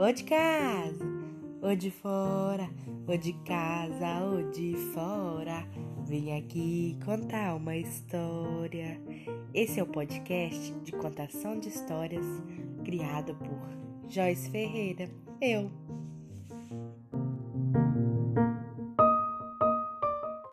ou de casa, ou de fora, ou de casa, ou de fora. Vem aqui contar uma história. Esse é o podcast de contação de histórias criado por Joyce Ferreira, eu.